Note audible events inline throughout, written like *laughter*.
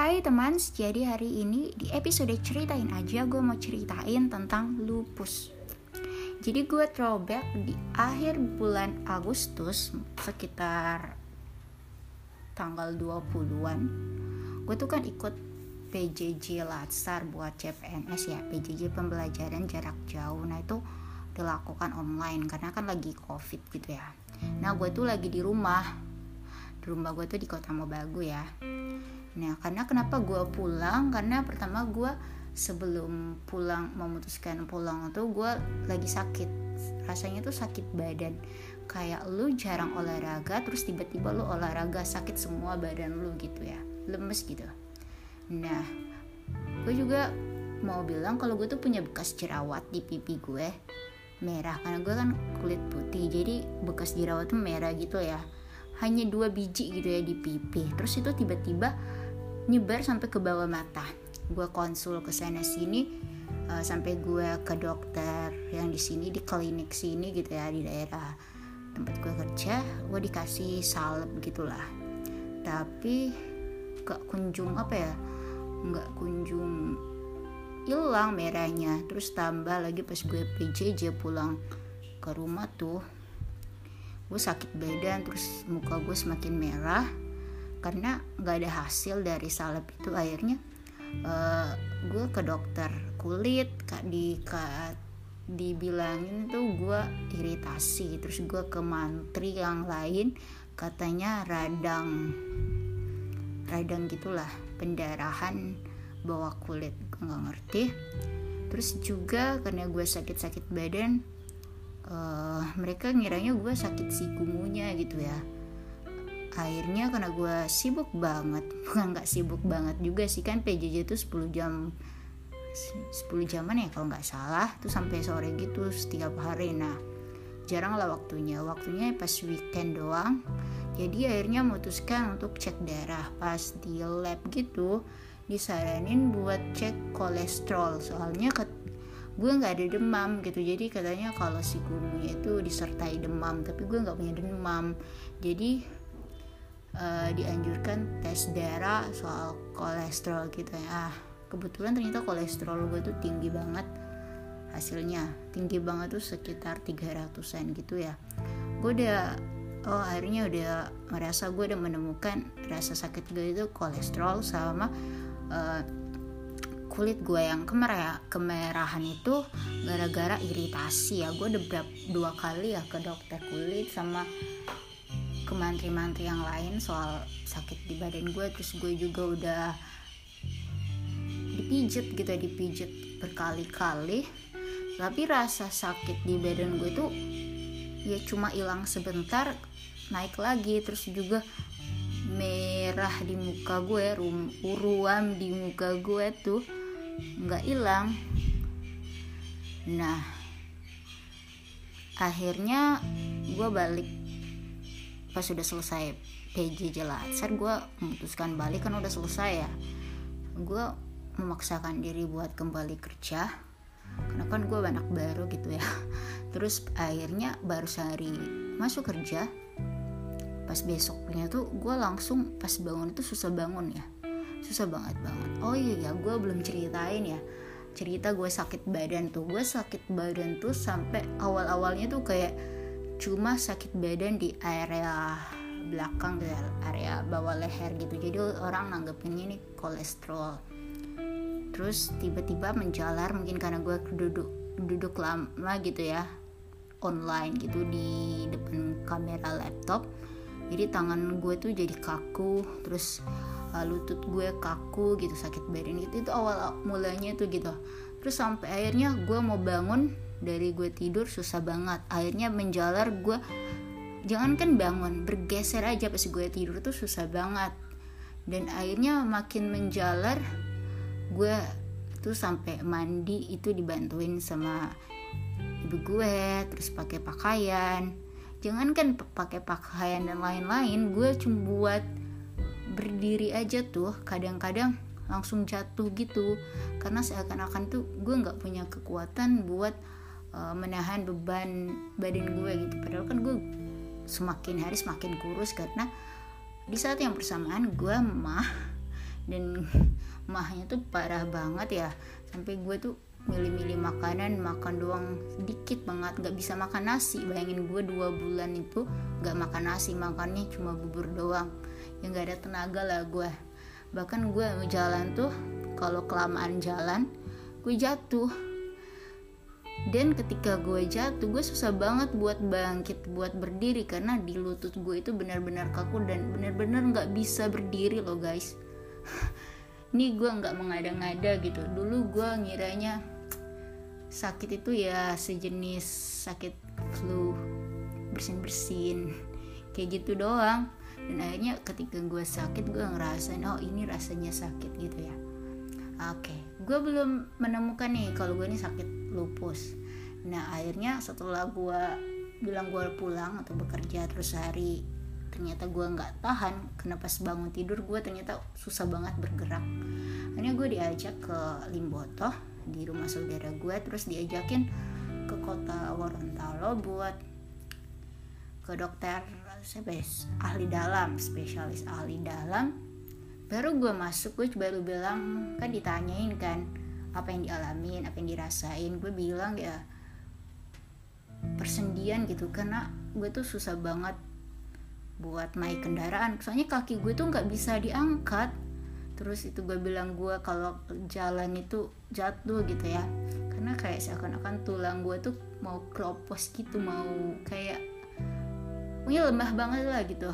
Hai teman, jadi hari ini di episode ceritain aja gue mau ceritain tentang lupus. Jadi gue throwback di akhir bulan Agustus sekitar tanggal 20-an. Gue tuh kan ikut PJJ Latsar buat CPNS ya, PJJ pembelajaran jarak jauh. Nah itu dilakukan online karena kan lagi covid gitu ya. Nah gue tuh lagi di rumah, di rumah gue tuh di kota Mobagu ya Nah, karena kenapa gue pulang? Karena pertama gue sebelum pulang memutuskan pulang tuh gue lagi sakit. Rasanya tuh sakit badan. Kayak lu jarang olahraga, terus tiba-tiba lu olahraga sakit semua badan lu gitu ya, lemes gitu. Nah, gue juga mau bilang kalau gue tuh punya bekas jerawat di pipi gue merah karena gue kan kulit putih jadi bekas jerawat tuh merah gitu ya hanya dua biji gitu ya di pipi terus itu tiba-tiba nyebar sampai ke bawah mata. Gue konsul ke sana sini uh, sampai gue ke dokter yang di sini di klinik sini gitu ya di daerah tempat gue kerja gue dikasih salep gitulah. Tapi gak kunjung apa ya nggak kunjung hilang merahnya. Terus tambah lagi pas gue PJJ pulang ke rumah tuh gue sakit badan terus muka gue semakin merah karena nggak ada hasil dari salep itu. Akhirnya uh, gue ke dokter kulit kak di kak dibilangin tuh gue iritasi terus gue ke mantri yang lain katanya radang radang gitulah pendarahan bawah kulit gue nggak ngerti. Terus juga karena gue sakit-sakit badan uh, mereka ngiranya gue sakit si kumunya gitu ya akhirnya karena gue sibuk banget *laughs* bukan nggak sibuk banget juga sih kan PJJ itu 10 jam 10 jaman ya kalau nggak salah tuh sampai sore gitu setiap hari. Nah jarang lah waktunya. Waktunya pas weekend doang. Jadi akhirnya memutuskan untuk cek darah. Pas di lab gitu disaranin buat cek kolesterol. Soalnya ke, gue nggak ada demam gitu. Jadi katanya kalau si gurunya itu disertai demam tapi gue nggak punya demam. Jadi uh, dianjurkan tes darah soal kolesterol gitu ya. Ah, kebetulan ternyata kolesterol gue tuh tinggi banget hasilnya. Tinggi banget tuh sekitar 300an gitu ya. Gue udah oh akhirnya udah merasa gue udah menemukan rasa sakit gue itu kolesterol sama uh, kulit gue yang kemerah kemerahan itu gara-gara iritasi ya. Gue udah berapa dua kali ya ke dokter kulit sama ke mantri-mantri yang lain soal sakit di badan gue terus gue juga udah dipijet gitu dipijet berkali-kali. Tapi rasa sakit di badan gue tuh ya cuma hilang sebentar naik lagi. Terus juga merah di muka gue rum, uruam di muka gue tuh nggak hilang. Nah akhirnya gue balik pas sudah selesai PJ jelasan gue memutuskan balik kan udah selesai ya. Gue memaksakan diri buat kembali kerja. Karena kan gue anak baru gitu ya. *laughs* Terus akhirnya baru sehari masuk kerja pas besoknya tuh gue langsung pas bangun itu susah bangun ya. Susah banget banget. Oh iya ya gue belum ceritain ya. Cerita gue sakit badan tuh. Gue sakit badan tuh sampai awal awalnya tuh kayak cuma sakit badan di area belakang area bawah leher gitu. Jadi orang nanggepinnya ini kolesterol. Terus tiba-tiba menjalar mungkin karena gue duduk duduk lama gitu ya online gitu di depan kamera laptop. Jadi tangan gue tuh jadi kaku terus uh, lutut gue kaku gitu sakit badan gitu. Itu awal mulanya tuh gitu. Terus sampai akhirnya gue mau bangun dari gue tidur susah banget. Akhirnya menjalar gue jangan kan bangun bergeser aja pas gue tidur tuh susah banget. Dan akhirnya makin menjalar gue tuh sampai mandi itu dibantuin sama ibu gue terus pakai pakaian. Jangan kan pakai pakaian dan lain-lain gue cuma buat berdiri aja tuh kadang-kadang langsung jatuh gitu. Karena seakan-akan tuh gue nggak punya kekuatan buat uh, menahan beban badan gue gitu. Padahal kan gue semakin hari semakin kurus karena di saat yang bersamaan gue mah dan mahnya tuh parah banget ya. Sampai gue tuh milih-milih makanan makan doang sedikit banget. Nggak bisa makan nasi. Bayangin gue dua bulan itu nggak makan nasi. Makannya cuma bubur doang. Ya nggak ada tenaga lah gue. Bahkan gue jalan tuh kalau kelamaan jalan gue jatuh dan ketika gue jatuh gue susah banget buat bangkit buat berdiri. Karena di lutut gue itu benar-benar kaku dan benar-benar nggak bisa berdiri loh guys. *laughs* Ini gue nggak mengada-ngada gitu. Dulu gue ngiranya sakit itu ya sejenis sakit flu bersin-bersin kayak gitu doang. Dan akhirnya ketika gue sakit gue ngerasain oh ini rasanya sakit gitu ya. Oke gue belum menemukan nih kalau gue ini sakit lupus. Nah akhirnya setelah gue bilang gue pulang atau bekerja terus hari ternyata gue nggak tahan kenapa pas bangun tidur gue ternyata susah banget bergerak. Akhirnya gue diajak ke Limboto di rumah saudara gue terus diajakin ke kota Gorontalo buat ke dokter spes ahli dalam spesialis ahli dalam. Baru gue masuk gue baru bilang kan ditanyain kan apa yang dialamin apa yang dirasain. Gue bilang ya persendian gitu karena gue tuh susah banget buat naik kendaraan. Soalnya kaki gue tuh nggak bisa diangkat. Terus itu gue bilang gue kalau jalan itu jatuh gitu ya. Karena kayak seakan-akan tulang gue tuh mau kropos gitu mau kayak punya lemah banget lah gitu.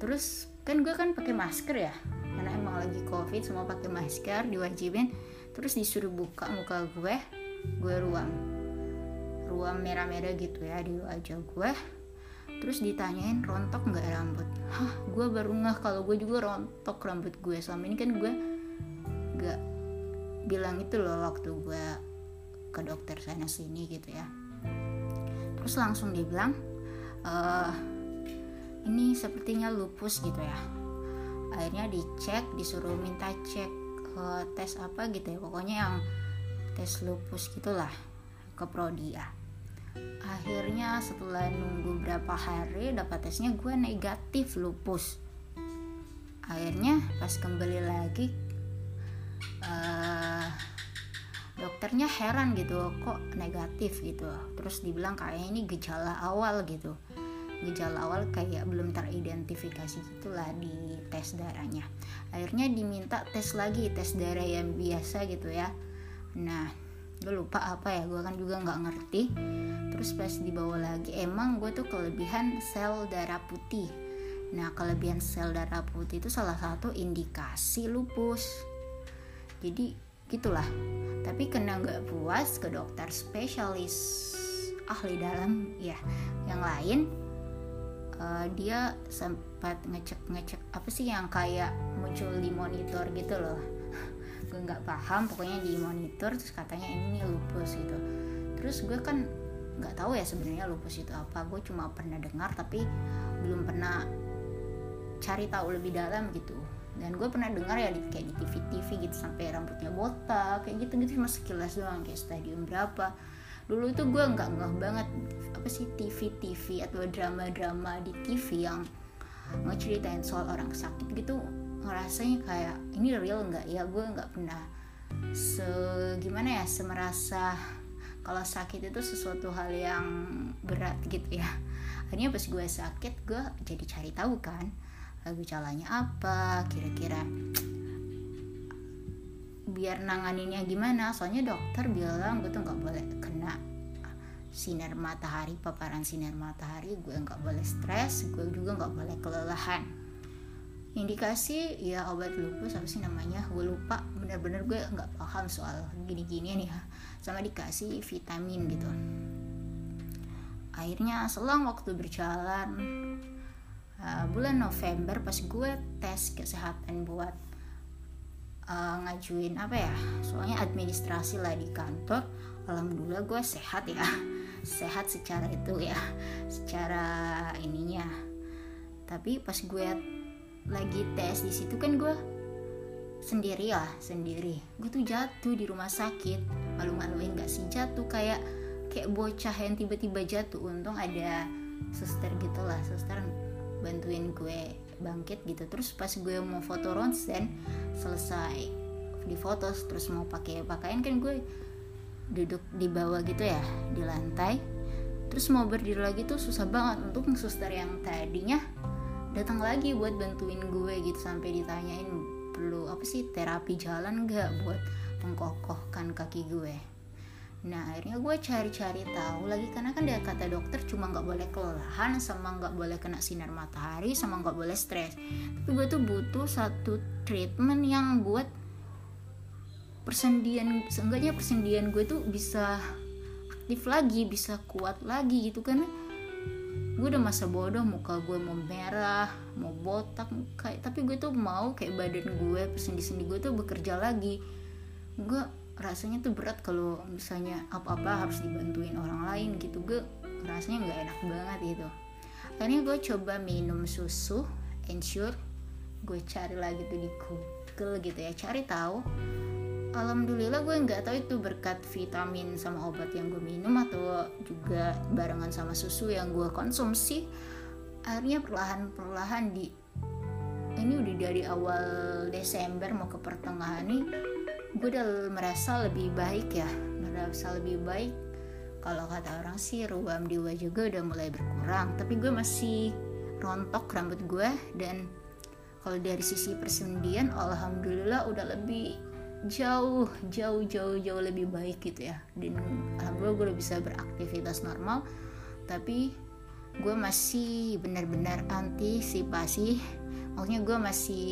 Terus kan gue kan pakai masker ya. Karena emang lagi covid semua pakai masker diwajibin terus disuruh buka muka gue gue ruam. Ruam merah-merah gitu ya di wajah gue. Terus ditanyain rontok nggak rambut? Hah gue baru ngeh kalau gue juga rontok rambut gue. Selama ini kan gue nggak bilang itu loh waktu gue ke dokter sana sini gitu ya. Terus langsung dia bilang e, ini sepertinya lupus gitu ya. Akhirnya dicek disuruh minta cek ke tes apa gitu ya pokoknya yang tes lupus gitulah ke Prodia akhirnya setelah nunggu berapa hari dapat tesnya gue negatif lupus. Akhirnya pas kembali lagi uh, dokternya heran gitu kok negatif gitu. Terus dibilang kayaknya ini gejala awal gitu. Gejala awal kayak belum teridentifikasi gitulah di tes darahnya akhirnya diminta tes lagi tes darah yang biasa gitu ya. Nah gue lupa apa ya gue kan juga nggak ngerti. Terus pas dibawa lagi emang gue tuh kelebihan sel darah putih. Nah kelebihan sel darah putih itu salah satu indikasi lupus. Jadi gitulah. Tapi kena nggak puas ke dokter spesialis ahli dalam ya. Yang lain uh, dia sempat ngecek ngecek apa sih yang kayak muncul di monitor gitu loh. *laughs* Gue nggak paham pokoknya di monitor terus katanya ini lupus gitu. Terus gue kan nggak tahu ya sebenarnya lupus itu apa. Gue cuma pernah dengar tapi belum pernah cari tahu lebih dalam gitu. Dan gue pernah dengar ya di, kayak di TV TV gitu sampai rambutnya botak kayak gitu gitu cuma sekilas doang kayak stadium berapa. Dulu itu gue nggak ngeh banget apa sih TV TV atau drama drama di TV yang ngeceritain soal orang sakit gitu ngerasanya kayak ini real nggak? Ya gue nggak pernah se gimana ya semerasa kalau sakit itu sesuatu hal yang berat gitu ya. Akhirnya pas gue sakit gue jadi cari tahu kan gejalanya apa kira-kira biar nanganinnya gimana. Soalnya dokter bilang gue tuh nggak boleh kena sinar matahari paparan sinar matahari gue nggak boleh stres gue juga nggak boleh kelelahan indikasi ya obat lupus apa sih namanya? Gue lupa. Bener-bener gue nggak paham soal gini-gini nih ya. Sama dikasih vitamin gitu. Akhirnya selang waktu berjalan uh, bulan November pas gue tes kesehatan buat uh, ngajuin apa ya? Soalnya administrasi lah di kantor. Alhamdulillah gue sehat ya. *laughs* Sehat secara itu ya. Secara ininya. Tapi pas gue lagi tes di situ kan gue sendiri lah sendiri. Gue tuh jatuh di rumah sakit. Malu-maluin gak sih? Jatuh kayak kayak bocah yang tiba-tiba jatuh. Untung ada suster gitu lah suster bantuin gue bangkit gitu. Terus pas gue mau foto ronsen selesai di foto terus mau pakai pakaian kan gue duduk di bawah gitu ya di lantai. Terus mau berdiri lagi tuh susah banget. Untuk suster yang tadinya datang lagi buat bantuin gue gitu sampai ditanyain perlu apa sih terapi jalan nggak buat mengkokohkan kaki gue? Nah akhirnya gue cari-cari tahu lagi karena kan dia kata dokter cuma nggak boleh kelelahan sama nggak boleh kena sinar matahari sama nggak boleh stres. Tapi gue tuh butuh satu treatment yang buat persendian seenggaknya persendian gue tuh bisa aktif lagi bisa kuat lagi gitu karena gue udah masa bodoh muka gue mau merah mau botak kayak tapi gue tuh mau kayak badan gue persendi-sendi gue tuh bekerja lagi. Gue rasanya tuh berat kalau misalnya apa-apa harus dibantuin orang lain gitu. Gue rasanya nggak enak banget gitu. Akhirnya gue coba minum susu ensure gue cari lagi tuh di Google gitu ya cari tahu Alhamdulillah gue nggak tahu itu berkat vitamin sama obat yang gue minum atau juga barengan sama susu yang gue konsumsi. Akhirnya perlahan-perlahan di ini udah dari awal Desember mau ke pertengahan nih gue udah merasa lebih baik ya merasa lebih baik. Kalau kata orang sih ruam di wajah gue udah mulai berkurang tapi gue masih rontok rambut gue dan kalau dari sisi persendian alhamdulillah udah lebih jauh jauh jauh jauh lebih baik gitu ya. Dan alhamdulillah gue udah bisa beraktivitas normal. Tapi gue masih benar-benar antisipasi. Maksudnya gue masih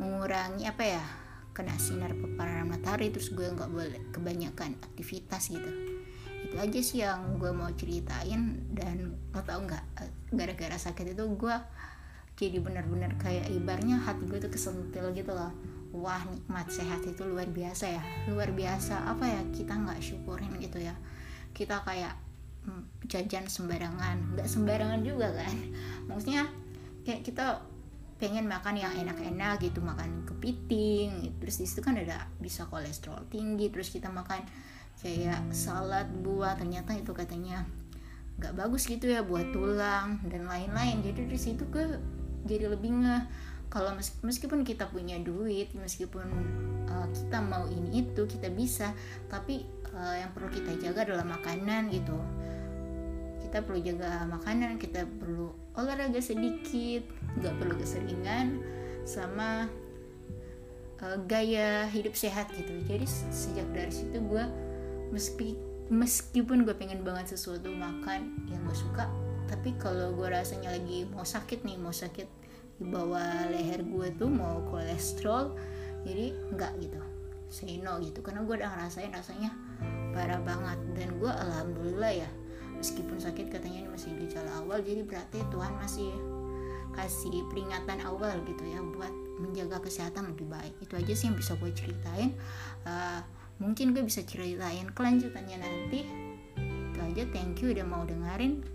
mengurangi apa ya kena sinar paparan matahari terus gue nggak boleh kebanyakan aktivitas gitu. Itu aja sih yang gue mau ceritain. Dan lo tau nggak gara-gara sakit itu gue jadi benar-benar kayak ibarnya hati gue tuh kesentil gitu loh wah nikmat sehat itu luar biasa ya. Luar biasa apa ya kita nggak syukurin gitu ya. Kita kayak hmm, jajan sembarangan. Nggak sembarangan juga kan. *laughs* Maksudnya kayak kita pengen makan yang enak-enak gitu makan kepiting terus di situ kan ada bisa kolesterol tinggi terus kita makan kayak salad buah. Ternyata itu katanya nggak bagus gitu ya buat tulang dan lain-lain. Jadi di situ gue jadi lebih nge kalau meskipun kita punya duit meskipun uh, kita mau ini itu kita bisa. Tapi uh, yang perlu kita jaga adalah makanan gitu. Kita perlu jaga makanan kita perlu olahraga sedikit nggak perlu keseringan sama uh, gaya hidup sehat gitu. Jadi sejak dari situ gue meski meskipun gue pengen banget sesuatu makan yang gue suka tapi kalau gue rasanya lagi mau sakit nih mau sakit di bawah leher gue tuh mau kolesterol jadi enggak gitu. Say no gitu karena gue udah ngerasain rasanya parah banget. Dan gue alhamdulillah ya meskipun sakit katanya ini masih gejala awal jadi berarti Tuhan masih kasih peringatan awal gitu ya buat menjaga kesehatan lebih baik. Itu aja sih yang bisa gue ceritain. Uh, mungkin gue bisa ceritain kelanjutannya nanti. Itu aja thank you udah mau dengerin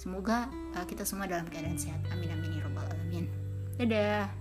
semoga uh, kita semua dalam keadaan sehat. Amin amin ya robbal alamin. Dadah